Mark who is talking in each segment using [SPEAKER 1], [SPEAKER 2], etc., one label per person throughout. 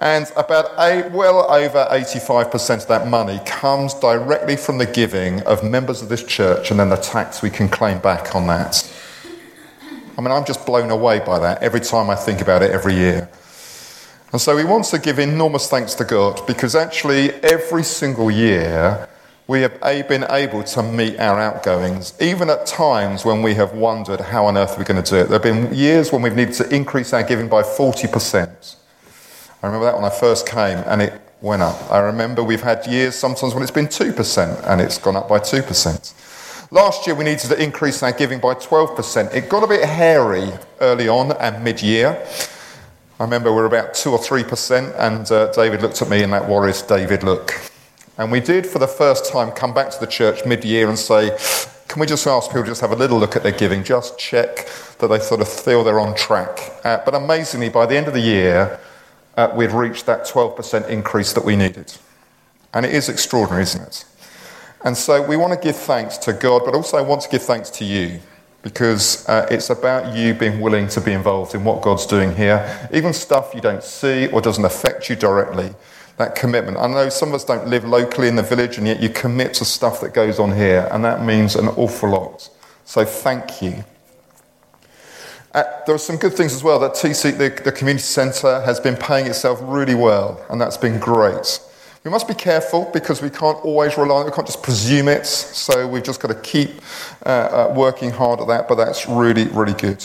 [SPEAKER 1] And about eight, well over 85% of that money comes directly from the giving of members of this church and then the tax we can claim back on that. I mean, I'm just blown away by that every time I think about it every year. And so he wants to give enormous thanks to God because actually every single year we have been able to meet our outgoings, even at times when we have wondered how on earth we're going to do it. There have been years when we've needed to increase our giving by 40%. I remember that when I first came and it went up. I remember we've had years sometimes when it's been 2% and it's gone up by 2%. Last year we needed to increase our giving by 12%. It got a bit hairy early on and mid year. I remember we were about 2 or 3%, and uh, David looked at me in that Warriors David look. And we did, for the first time, come back to the church mid year and say, Can we just ask people to just have a little look at their giving, just check that they sort of feel they're on track? Uh, but amazingly, by the end of the year, uh, we'd reached that 12% increase that we needed. And it is extraordinary, isn't it? And so we want to give thanks to God, but also I want to give thanks to you because uh, it's about you being willing to be involved in what God's doing here, even stuff you don't see or doesn't affect you directly. That commitment. I know some of us don't live locally in the village, and yet you commit to stuff that goes on here, and that means an awful lot. So thank you. Uh, there are some good things as well that TC, the, the community centre, has been paying itself really well, and that's been great. We must be careful because we can't always rely on it, we can't just presume it, so we've just got to keep uh, uh, working hard at that, but that's really, really good.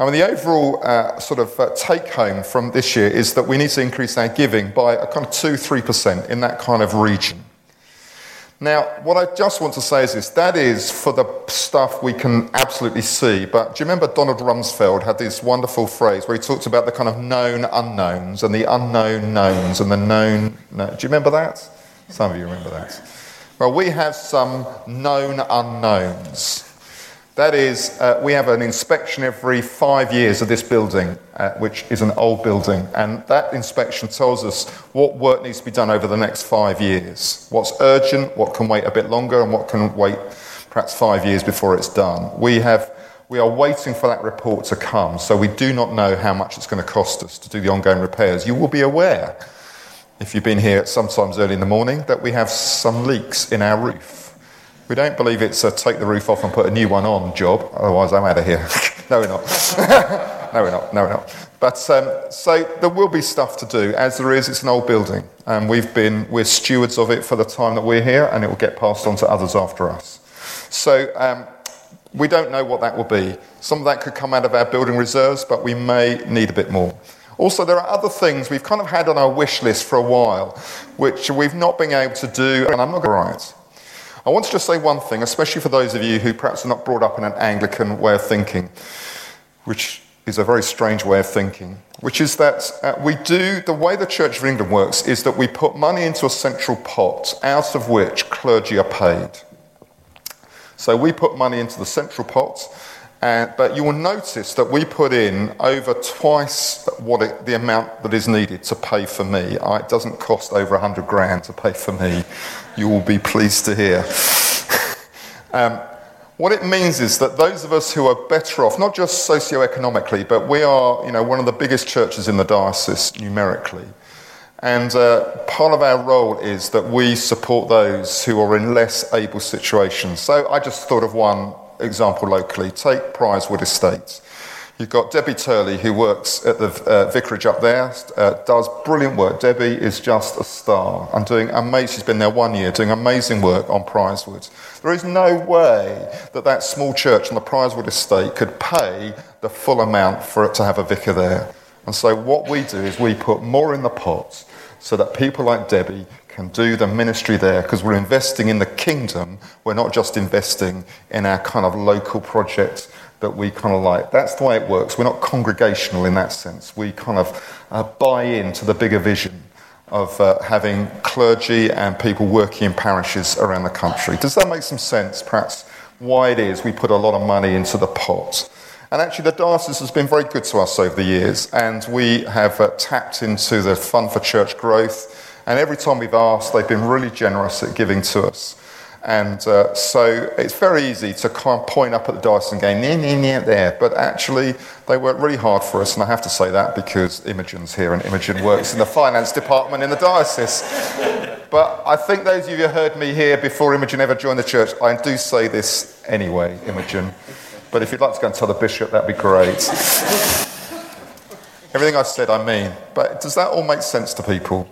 [SPEAKER 1] I mean, the overall uh, sort of uh, take home from this year is that we need to increase our giving by a kind of 2 3% in that kind of region. Now, what I just want to say is this that is for the stuff we can absolutely see. But do you remember Donald Rumsfeld had this wonderful phrase where he talked about the kind of known unknowns and the unknown knowns and the known. No, do you remember that? Some of you remember that. Well, we have some known unknowns. That is, uh, we have an inspection every five years of this building, uh, which is an old building, and that inspection tells us what work needs to be done over the next five years. What's urgent, what can wait a bit longer, and what can wait perhaps five years before it's done. We, have, we are waiting for that report to come, so we do not know how much it's going to cost us to do the ongoing repairs. You will be aware, if you've been here sometimes early in the morning, that we have some leaks in our roof. We don't believe it's a take the roof off and put a new one on job, otherwise I'm out of here. no, we're not. no, we're not. No, we're not. But um, so there will be stuff to do, as there is. It's an old building, and we've been we're stewards of it for the time that we're here, and it will get passed on to others after us. So um, we don't know what that will be. Some of that could come out of our building reserves, but we may need a bit more. Also, there are other things we've kind of had on our wish list for a while, which we've not been able to do, and I'm not write. I want to just say one thing, especially for those of you who perhaps are not brought up in an Anglican way of thinking, which is a very strange way of thinking, which is that uh, we do, the way the Church of England works is that we put money into a central pot out of which clergy are paid. So we put money into the central pot, uh, but you will notice that we put in over twice what it, the amount that is needed to pay for me. Uh, it doesn't cost over 100 grand to pay for me you will be pleased to hear. um, what it means is that those of us who are better off, not just socioeconomically, but we are you know, one of the biggest churches in the diocese numerically. And uh, part of our role is that we support those who are in less able situations. So I just thought of one example locally. Take Prizewood Estates. You've got Debbie Turley, who works at the uh, vicarage up there, uh, does brilliant work. Debbie is just a star and doing amazing. She's been there one year, doing amazing work on Prizewood. There is no way that that small church on the Prizewood estate could pay the full amount for it to have a vicar there. And so what we do is we put more in the pot so that people like Debbie can do the ministry there because we're investing in the kingdom. We're not just investing in our kind of local project that we kind of like. That's the way it works. We're not congregational in that sense. We kind of uh, buy into the bigger vision of uh, having clergy and people working in parishes around the country. Does that make some sense, perhaps, why it is we put a lot of money into the pot? And actually, the diocese has been very good to us over the years, and we have uh, tapped into the Fund for Church Growth. And every time we've asked, they've been really generous at giving to us. And uh, so it's very easy to kind of point up at the dice and go, near, near, near there. But actually, they work really hard for us. And I have to say that because Imogen's here and Imogen works in the finance department in the diocese. But I think those of you who heard me here before Imogen ever joined the church, I do say this anyway, Imogen. But if you'd like to go and tell the bishop, that'd be great. Everything I've said, I mean. But does that all make sense to people?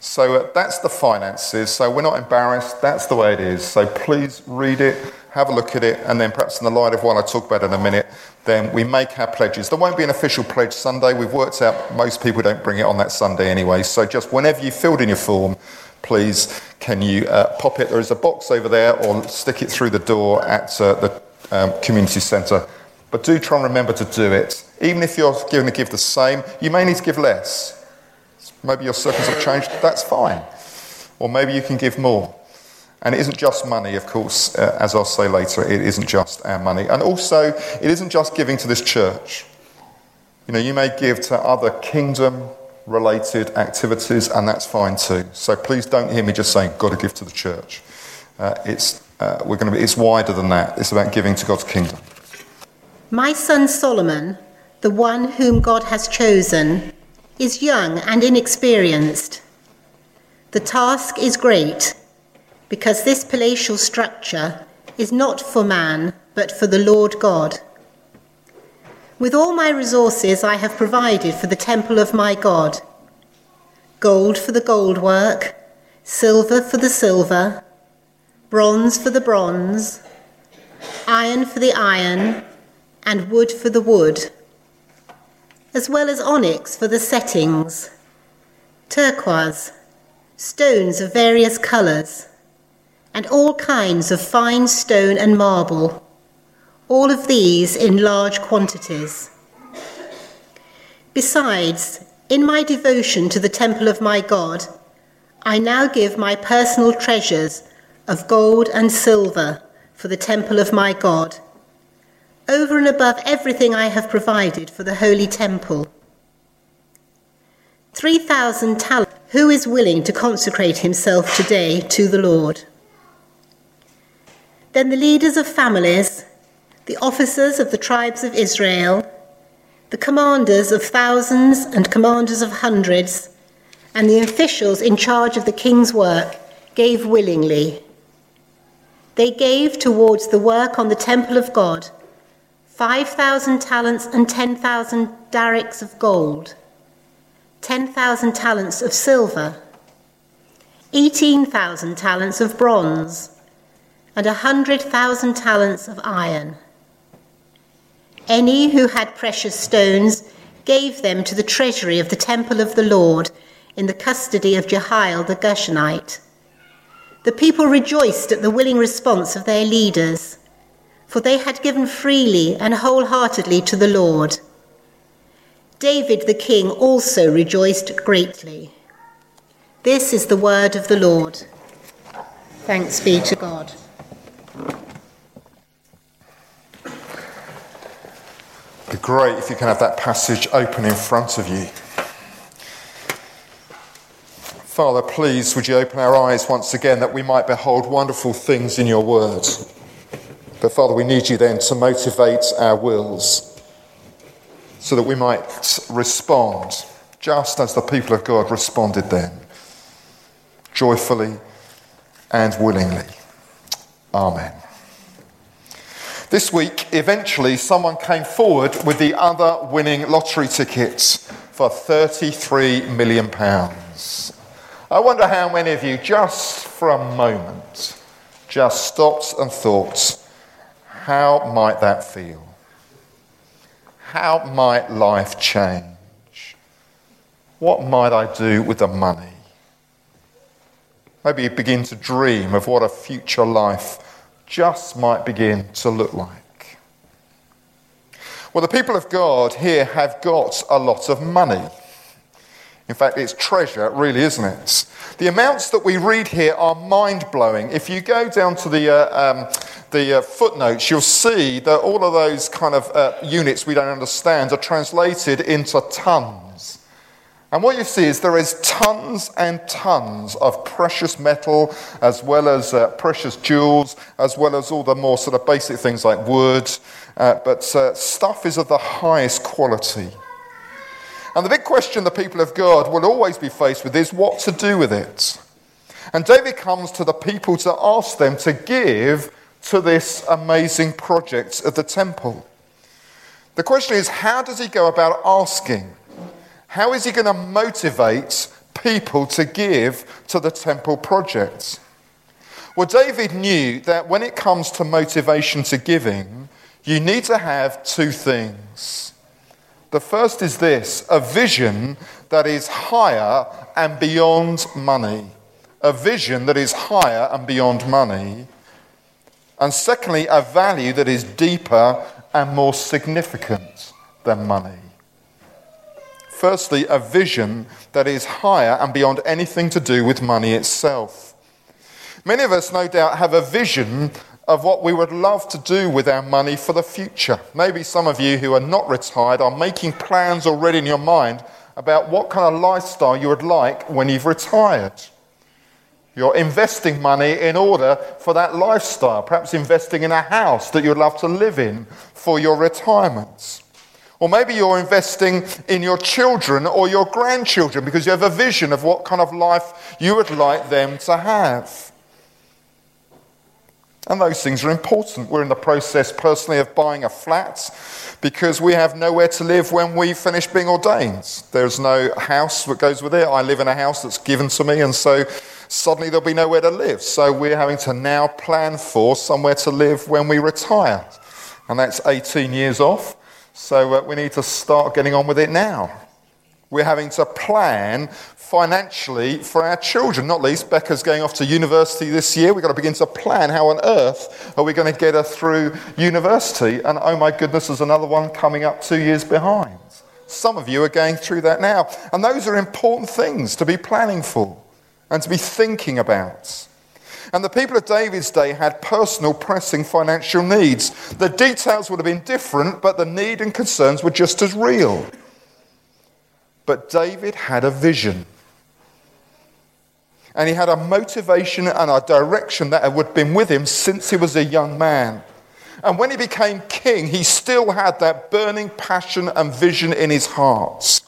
[SPEAKER 1] So uh, that's the finances. So we're not embarrassed. That's the way it is. So please read it, have a look at it, and then perhaps in the light of what I talk about in a minute, then we make our pledges. There won't be an official pledge Sunday. We've worked out most people don't bring it on that Sunday anyway. So just whenever you filled in your form, please can you uh, pop it? There is a box over there, or stick it through the door at uh, the um, community centre. But do try and remember to do it. Even if you're going to give the same, you may need to give less. Maybe your circumstances have changed, that's fine. Or maybe you can give more. And it isn't just money, of course, uh, as I'll say later, it isn't just our money. And also, it isn't just giving to this church. You know, you may give to other kingdom related activities, and that's fine too. So please don't hear me just saying, got to give to the church. Uh, it's, uh, we're to be, it's wider than that. It's about giving to God's kingdom.
[SPEAKER 2] My son Solomon, the one whom God has chosen, is young and inexperienced. The task is great because this palatial structure is not for man but for the Lord God. With all my resources, I have provided for the temple of my God gold for the gold work, silver for the silver, bronze for the bronze, iron for the iron, and wood for the wood as well as onyx for the settings, turquoise, stones of various colours, and all kinds of fine stone and marble, all of these in large quantities. Besides, in my devotion to the temple of my God, I now give my personal treasures of gold and silver for the temple of my God over and above everything I have provided for the holy temple. 3,000 talents. Who is willing to consecrate himself today to the Lord? Then the leaders of families, the officers of the tribes of Israel, the commanders of thousands and commanders of hundreds, and the officials in charge of the king's work gave willingly. They gave towards the work on the temple of God 5,000 talents and 10,000 darics of gold, 10,000 talents of silver, 18,000 talents of bronze, and 100,000 talents of iron. Any who had precious stones gave them to the treasury of the temple of the Lord in the custody of Jehiel the Gershonite. The people rejoiced at the willing response of their leaders for they had given freely and wholeheartedly to the Lord. David the king also rejoiced greatly. This is the word of the Lord. Thanks be to God.
[SPEAKER 1] Be great if you can have that passage open in front of you. Father, please would you open our eyes once again that we might behold wonderful things in your word. But Father, we need you then to motivate our wills so that we might respond just as the people of God responded then, joyfully and willingly. Amen. This week, eventually, someone came forward with the other winning lottery tickets for £33 million. I wonder how many of you, just for a moment, just stopped and thought, how might that feel? How might life change? What might I do with the money? Maybe you begin to dream of what a future life just might begin to look like. Well, the people of God here have got a lot of money. In fact, it's treasure, really, isn't it? The amounts that we read here are mind blowing. If you go down to the uh, um, the uh, footnotes, you'll see that all of those kind of uh, units we don't understand are translated into tons. And what you see is there is tons and tons of precious metal, as well as uh, precious jewels, as well as all the more sort of basic things like wood. Uh, but uh, stuff is of the highest quality. And the big question the people of God will always be faced with is what to do with it. And David comes to the people to ask them to give to this amazing project of the temple. The question is, how does he go about asking? How is he going to motivate people to give to the temple project? Well, David knew that when it comes to motivation to giving, you need to have two things. The first is this a vision that is higher and beyond money. A vision that is higher and beyond money. And secondly, a value that is deeper and more significant than money. Firstly, a vision that is higher and beyond anything to do with money itself. Many of us, no doubt, have a vision of what we would love to do with our money for the future. Maybe some of you who are not retired are making plans already in your mind about what kind of lifestyle you would like when you've retired. You're investing money in order for that lifestyle, perhaps investing in a house that you'd love to live in for your retirement. Or maybe you're investing in your children or your grandchildren because you have a vision of what kind of life you would like them to have. And those things are important. We're in the process personally of buying a flat because we have nowhere to live when we finish being ordained. There's no house that goes with it. I live in a house that's given to me, and so suddenly there'll be nowhere to live. So we're having to now plan for somewhere to live when we retire. And that's 18 years off. So uh, we need to start getting on with it now. We're having to plan financially for our children. Not least, Becca's going off to university this year. We've got to begin to plan how on earth are we going to get her through university. And oh my goodness, there's another one coming up two years behind. Some of you are going through that now. And those are important things to be planning for and to be thinking about. And the people of David's day had personal, pressing financial needs. The details would have been different, but the need and concerns were just as real. But David had a vision. And he had a motivation and a direction that had been with him since he was a young man. And when he became king, he still had that burning passion and vision in his heart.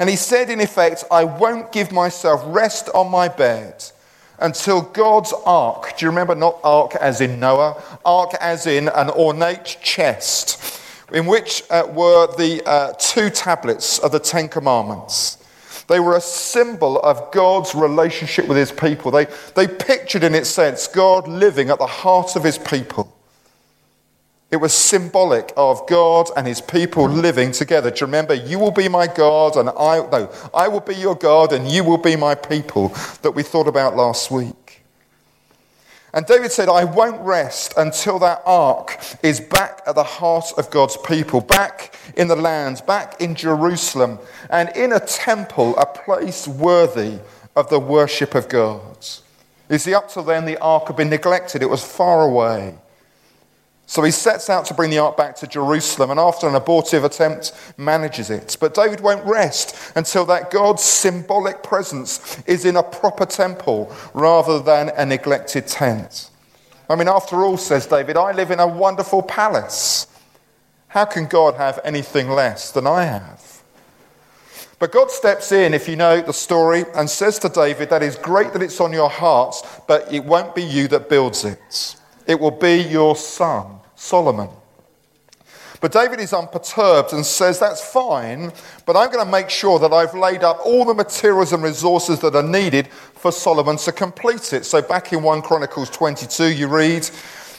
[SPEAKER 1] And he said, in effect, I won't give myself rest on my bed until God's ark, do you remember not ark as in Noah, ark as in an ornate chest, in which uh, were the uh, two tablets of the Ten Commandments. They were a symbol of God's relationship with his people. They, they pictured, in its sense, God living at the heart of his people. It was symbolic of God and his people living together. Do you remember? You will be my God, and I, no, I will be your God, and you will be my people, that we thought about last week. And David said, I won't rest until that ark is back at the heart of God's people, back in the land, back in Jerusalem, and in a temple, a place worthy of the worship of God. You see, up till then, the ark had been neglected, it was far away. So he sets out to bring the ark back to Jerusalem and, after an abortive attempt, manages it. But David won't rest until that God's symbolic presence is in a proper temple rather than a neglected tent. I mean, after all, says David, I live in a wonderful palace. How can God have anything less than I have? But God steps in, if you know the story, and says to David, That is great that it's on your hearts, but it won't be you that builds it. It will be your son. Solomon. But David is unperturbed and says, That's fine, but I'm going to make sure that I've laid up all the materials and resources that are needed for Solomon to complete it. So back in 1 Chronicles 22, you read,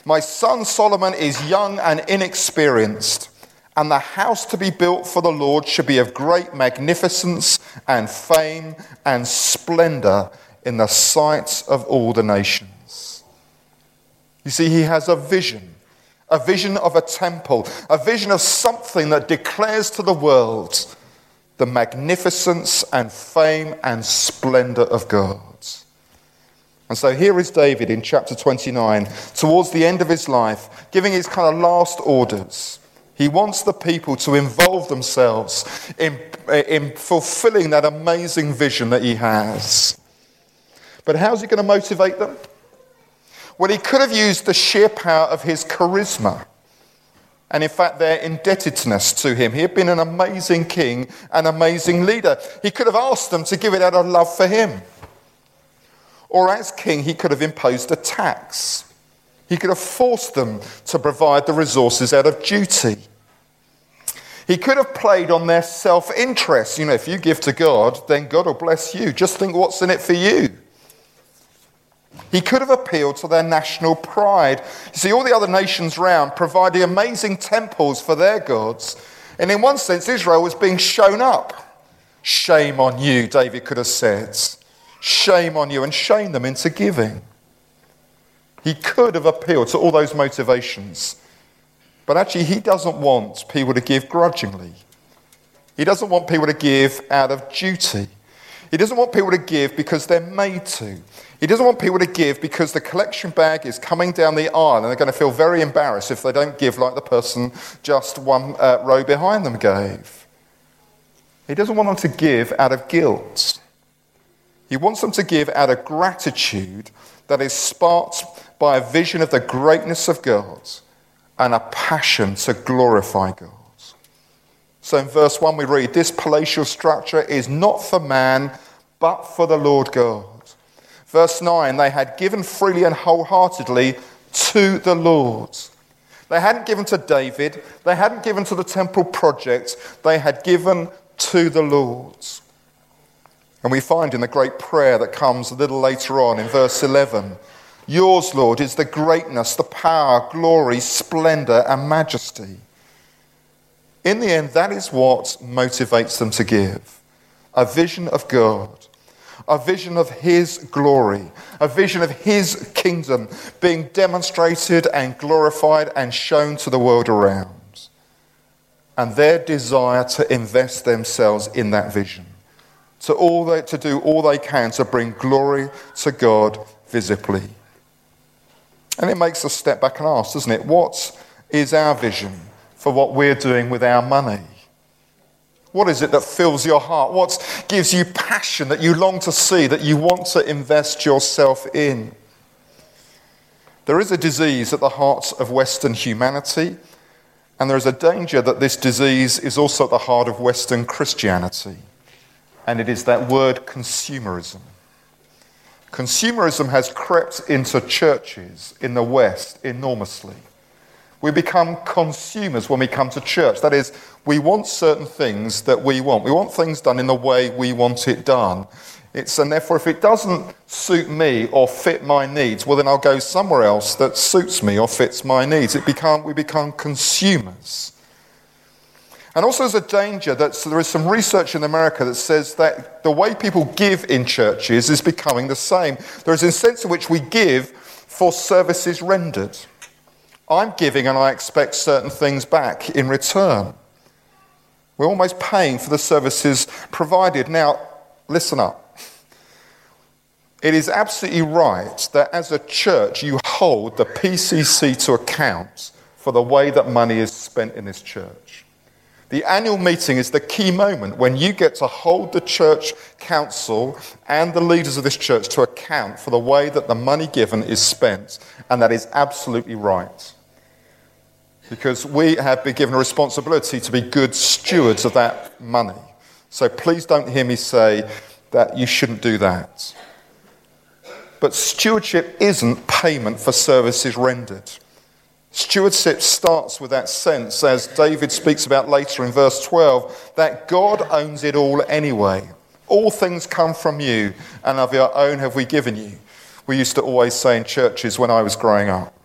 [SPEAKER 1] My son Solomon is young and inexperienced, and the house to be built for the Lord should be of great magnificence and fame and splendor in the sight of all the nations. You see, he has a vision a vision of a temple, a vision of something that declares to the world the magnificence and fame and splendor of God. And so here is David in chapter 29, towards the end of his life, giving his kind of last orders. He wants the people to involve themselves in, in fulfilling that amazing vision that he has. But how's he going to motivate them? Well, he could have used the sheer power of his charisma and, in fact, their indebtedness to him. He had been an amazing king, and an amazing leader. He could have asked them to give it out of love for him. Or, as king, he could have imposed a tax. He could have forced them to provide the resources out of duty. He could have played on their self interest. You know, if you give to God, then God will bless you. Just think what's in it for you. He could have appealed to their national pride. You see, all the other nations round provided amazing temples for their gods. And in one sense, Israel was being shown up. Shame on you, David could have said. Shame on you, and shame them into giving. He could have appealed to all those motivations. But actually, he doesn't want people to give grudgingly. He doesn't want people to give out of duty. He doesn't want people to give because they're made to. He doesn't want people to give because the collection bag is coming down the aisle and they're going to feel very embarrassed if they don't give like the person just one uh, row behind them gave. He doesn't want them to give out of guilt. He wants them to give out of gratitude that is sparked by a vision of the greatness of God and a passion to glorify God. So in verse 1, we read, This palatial structure is not for man, but for the Lord God. Verse 9, they had given freely and wholeheartedly to the Lord. They hadn't given to David, they hadn't given to the temple project, they had given to the Lord. And we find in the great prayer that comes a little later on in verse 11 Yours, Lord, is the greatness, the power, glory, splendor, and majesty. In the end, that is what motivates them to give a vision of God, a vision of His glory, a vision of His kingdom being demonstrated and glorified and shown to the world around. And their desire to invest themselves in that vision, to, all they, to do all they can to bring glory to God visibly. And it makes us step back and ask, doesn't it? What is our vision for what we're doing with our money? What is it that fills your heart? What gives you passion that you long to see, that you want to invest yourself in? There is a disease at the heart of Western humanity, and there is a danger that this disease is also at the heart of Western Christianity, and it is that word consumerism. Consumerism has crept into churches in the West enormously. We become consumers when we come to church. That is, we want certain things that we want. We want things done in the way we want it done. It's, and therefore, if it doesn't suit me or fit my needs, well, then I'll go somewhere else that suits me or fits my needs. It become, we become consumers. And also, there's a danger that so there is some research in America that says that the way people give in churches is becoming the same. There is a sense in which we give for services rendered. I'm giving and I expect certain things back in return. We're almost paying for the services provided. Now, listen up. It is absolutely right that as a church, you hold the PCC to account for the way that money is spent in this church. The annual meeting is the key moment when you get to hold the church council and the leaders of this church to account for the way that the money given is spent, and that is absolutely right. Because we have been given a responsibility to be good stewards of that money. So please don't hear me say that you shouldn't do that. But stewardship isn't payment for services rendered. Stewardship starts with that sense, as David speaks about later in verse 12, that God owns it all anyway. All things come from you, and of your own have we given you. We used to always say in churches when I was growing up.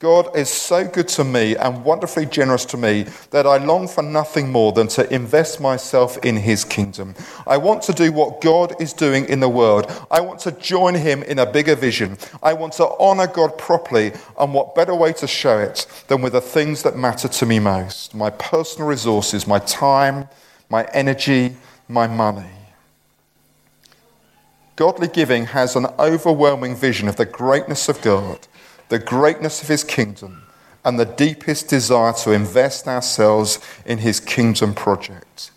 [SPEAKER 1] God is so good to me and wonderfully generous to me that I long for nothing more than to invest myself in His kingdom. I want to do what God is doing in the world. I want to join Him in a bigger vision. I want to honor God properly, and what better way to show it than with the things that matter to me most my personal resources, my time, my energy, my money. Godly giving has an overwhelming vision of the greatness of God the greatness of his kingdom, and the deepest desire to invest ourselves in his kingdom project.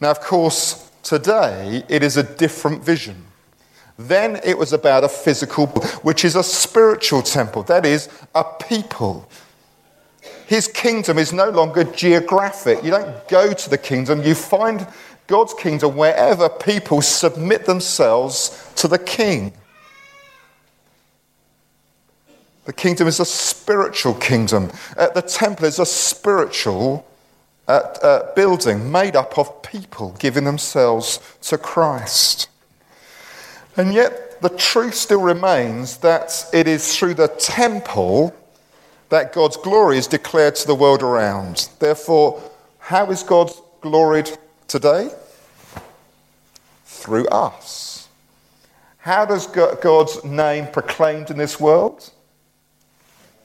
[SPEAKER 1] Now, of course, today it is a different vision. Then it was about a physical, which is a spiritual temple, that is, a people. His kingdom is no longer geographic. You don't go to the kingdom, you find God's kingdom wherever people submit themselves to the king. The kingdom is a spiritual kingdom. Uh, the temple is a spiritual uh, uh, building made up of people giving themselves to Christ. And yet, the truth still remains that it is through the temple that God's glory is declared to the world around. Therefore, how is God gloried today? Through us. How does God's name proclaimed in this world?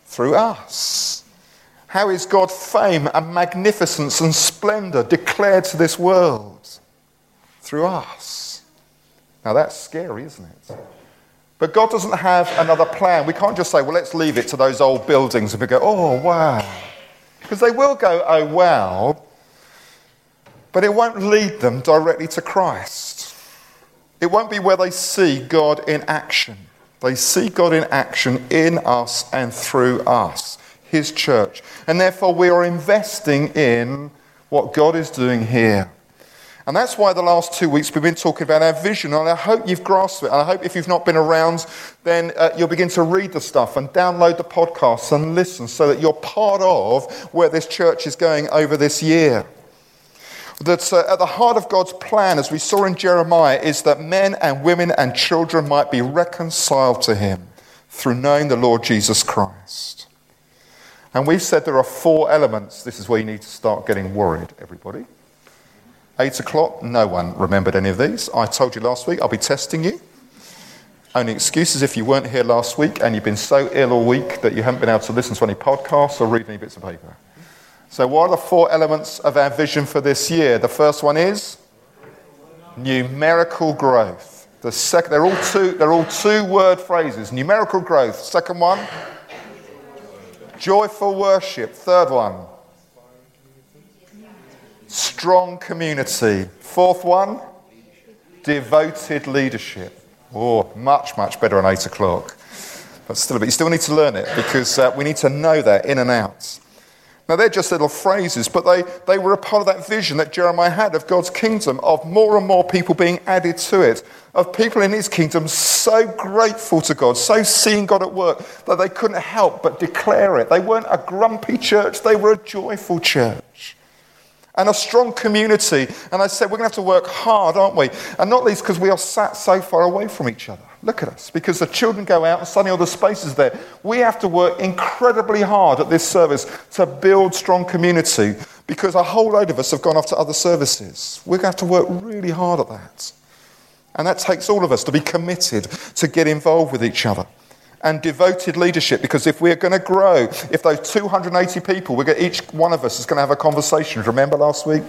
[SPEAKER 1] Through us. How is God's fame and magnificence and splendor declared to this world? Through us. Now that's scary, isn't it? But God doesn't have another plan. We can't just say, well, let's leave it to those old buildings and we go, oh, wow. Because they will go, oh, wow. But it won't lead them directly to Christ. It won't be where they see God in action. They see God in action in us and through us, His church. And therefore, we are investing in what God is doing here. And that's why the last two weeks we've been talking about our vision. And I hope you've grasped it. And I hope if you've not been around, then uh, you'll begin to read the stuff and download the podcasts and listen so that you're part of where this church is going over this year. That uh, at the heart of God's plan, as we saw in Jeremiah, is that men and women and children might be reconciled to Him through knowing the Lord Jesus Christ. And we've said there are four elements. This is where you need to start getting worried, everybody. Eight o'clock, no one remembered any of these. I told you last week I'll be testing you. Only excuse is if you weren't here last week and you've been so ill all week that you haven't been able to listen to any podcasts or read any bits of paper. So, what are the four elements of our vision for this year? The first one is numerical growth. The second, they're all two, they're all two word phrases. Numerical growth. Second one, joyful worship. Third one, Strong community. Fourth one, devoted leadership. Oh, much, much better on eight o'clock. But still, but you still need to learn it because uh, we need to know that in and out. Now, they're just little phrases, but they, they were a part of that vision that Jeremiah had of God's kingdom, of more and more people being added to it, of people in his kingdom so grateful to God, so seeing God at work that they couldn't help but declare it. They weren't a grumpy church, they were a joyful church and a strong community. And I said, we're going to have to work hard, aren't we? And not least because we are sat so far away from each other. Look at us. Because the children go out and suddenly all the space is there. We have to work incredibly hard at this service to build strong community because a whole load of us have gone off to other services. We're going to have to work really hard at that. And that takes all of us to be committed to get involved with each other and devoted leadership because if we're going to grow, if those 280 people, we're going, each one of us is going to have a conversation. Remember last week?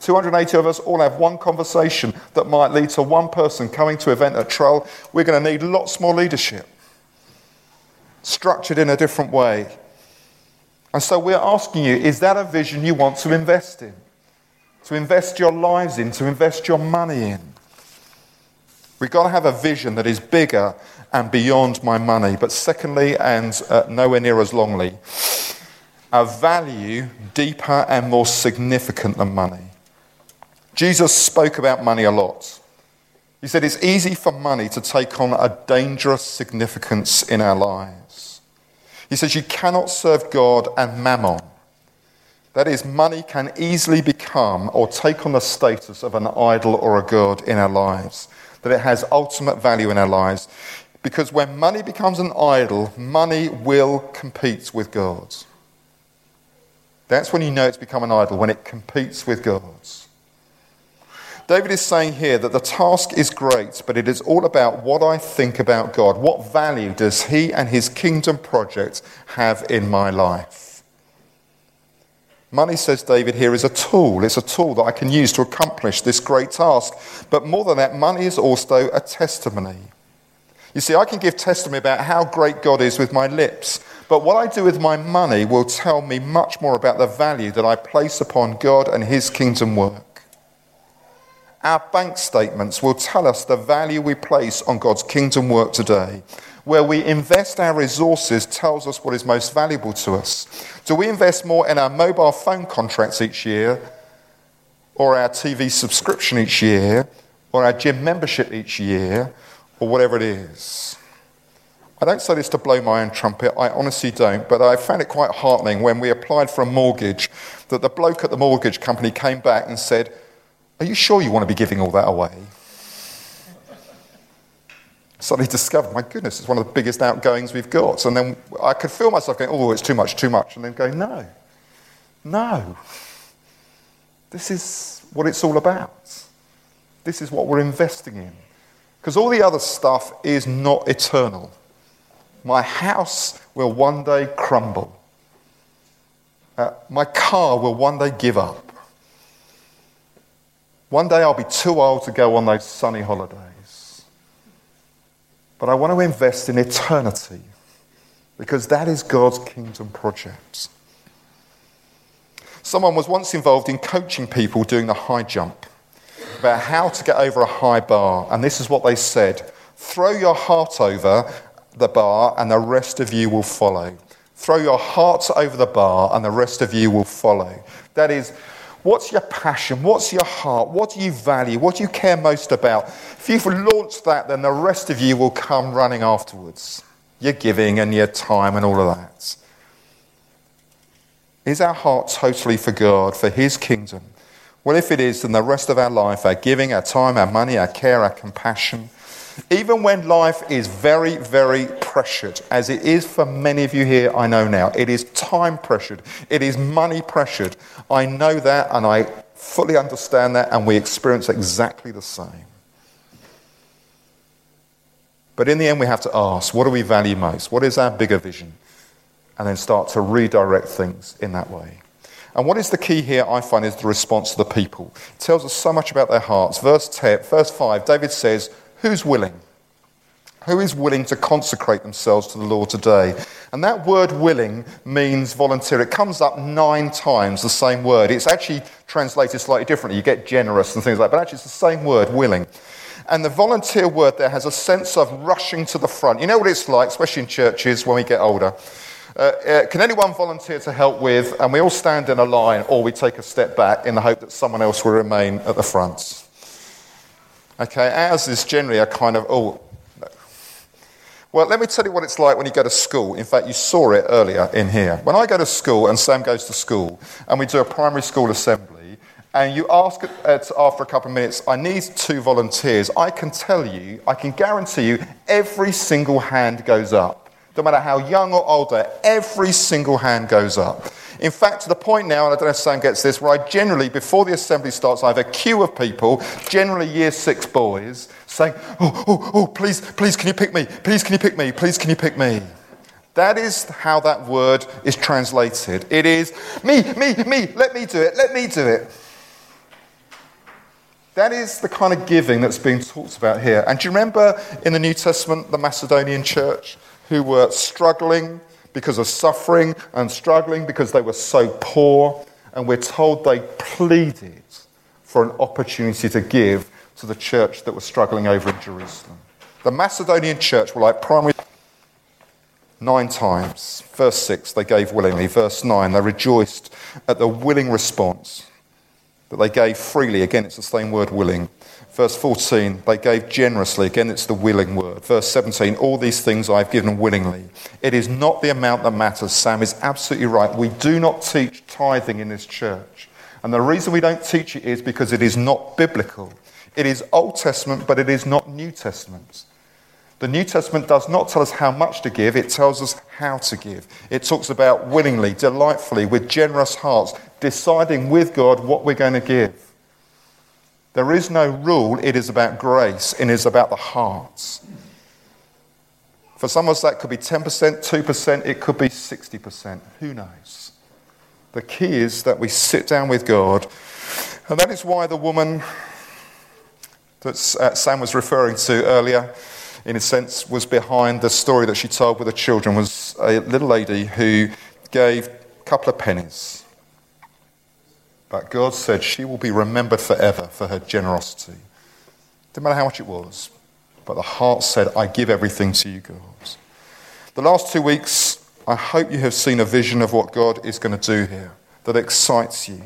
[SPEAKER 1] 280 of us all have one conversation that might lead to one person coming to event at Trull. We're going to need lots more leadership, structured in a different way. And so we're asking you is that a vision you want to invest in? To invest your lives in, to invest your money in? We've got to have a vision that is bigger and beyond my money. But secondly, and uh, nowhere near as longly, a value deeper and more significant than money. Jesus spoke about money a lot. He said it's easy for money to take on a dangerous significance in our lives. He says you cannot serve God and mammon. That is, money can easily become or take on the status of an idol or a god in our lives, that it has ultimate value in our lives. Because when money becomes an idol, money will compete with God. That's when you know it's become an idol, when it competes with God. David is saying here that the task is great, but it is all about what I think about God. What value does he and his kingdom project have in my life? Money, says David here, is a tool. It's a tool that I can use to accomplish this great task. But more than that, money is also a testimony. You see, I can give testimony about how great God is with my lips, But what I do with my money will tell me much more about the value that I place upon God and His kingdom work. Our bank statements will tell us the value we place on God's kingdom work today. Where we invest our resources tells us what is most valuable to us. Do we invest more in our mobile phone contracts each year, or our TV subscription each year, or our gym membership each year, or whatever it is? I don't say this to blow my own trumpet, I honestly don't, but I found it quite heartening when we applied for a mortgage that the bloke at the mortgage company came back and said, Are you sure you want to be giving all that away? Suddenly discovered, my goodness, it's one of the biggest outgoings we've got. And then I could feel myself going, Oh, it's too much, too much. And then going, No, no. This is what it's all about. This is what we're investing in. Because all the other stuff is not eternal. My house will one day crumble. Uh, my car will one day give up. One day I'll be too old to go on those sunny holidays. But I want to invest in eternity because that is God's kingdom project. Someone was once involved in coaching people doing the high jump about how to get over a high bar, and this is what they said throw your heart over the bar, and the rest of you will follow. Throw your hearts over the bar, and the rest of you will follow. That is, what's your passion? What's your heart? What do you value? What do you care most about? If you've launched that, then the rest of you will come running afterwards. Your giving and your time and all of that. Is our heart totally for God, for His kingdom? Well, if it is, then the rest of our life, our giving, our time, our money, our care, our compassion, even when life is very, very pressured, as it is for many of you here, I know now, it is time pressured, it is money pressured. I know that and I fully understand that, and we experience exactly the same. But in the end, we have to ask what do we value most? What is our bigger vision? And then start to redirect things in that way. And what is the key here, I find, is the response of the people. It tells us so much about their hearts. Verse, 10, verse 5, David says, Who's willing? Who is willing to consecrate themselves to the Lord today? And that word willing means volunteer. It comes up nine times, the same word. It's actually translated slightly differently. You get generous and things like that, but actually it's the same word, willing. And the volunteer word there has a sense of rushing to the front. You know what it's like, especially in churches when we get older. Uh, uh, can anyone volunteer to help with? And we all stand in a line, or we take a step back in the hope that someone else will remain at the front. Okay, ours is generally a kind of, oh, no. Well, let me tell you what it's like when you go to school. In fact, you saw it earlier in here. When I go to school and Sam goes to school and we do a primary school assembly, and you ask after a couple of minutes, I need two volunteers, I can tell you, I can guarantee you, every single hand goes up. No matter how young or older, every single hand goes up. In fact, to the point now, and I don't know if Sam gets this, where I generally, before the assembly starts, I have a queue of people, generally year six boys, saying, Oh, oh, oh, please, please, can you pick me? Please, can you pick me? Please, can you pick me? That is how that word is translated. It is me, me, me, let me do it, let me do it. That is the kind of giving that's being talked about here. And do you remember in the New Testament, the Macedonian church who were struggling because of suffering and struggling because they were so poor. And we're told they pleaded for an opportunity to give to the church that was struggling over in Jerusalem. The Macedonian church were like primary. Nine times. Verse 6, they gave willingly. Verse 9, they rejoiced at the willing response that they gave freely. Again, it's the same word, willing. Verse 14, they gave generously. Again, it's the willing word. Verse 17, all these things I've given willingly. It is not the amount that matters. Sam is absolutely right. We do not teach tithing in this church. And the reason we don't teach it is because it is not biblical. It is Old Testament, but it is not New Testament. The New Testament does not tell us how much to give, it tells us how to give. It talks about willingly, delightfully, with generous hearts, deciding with God what we're going to give. There is no rule, it is about grace, it is about the hearts. For some of us, that could be 10%, 2%, it could be 60%. Who knows? The key is that we sit down with God, and that is why the woman that uh, Sam was referring to earlier in a sense, was behind the story that she told with the children was a little lady who gave a couple of pennies. But God said she will be remembered forever for her generosity. Didn't matter how much it was, but the heart said, I give everything to you, God. The last two weeks, I hope you have seen a vision of what God is going to do here that excites you.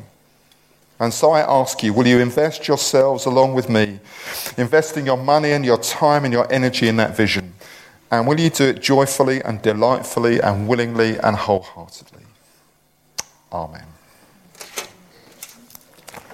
[SPEAKER 1] And so I ask you, will you invest yourselves along with me, investing your money and your time and your energy in that vision? And will you do it joyfully and delightfully and willingly and wholeheartedly? Amen.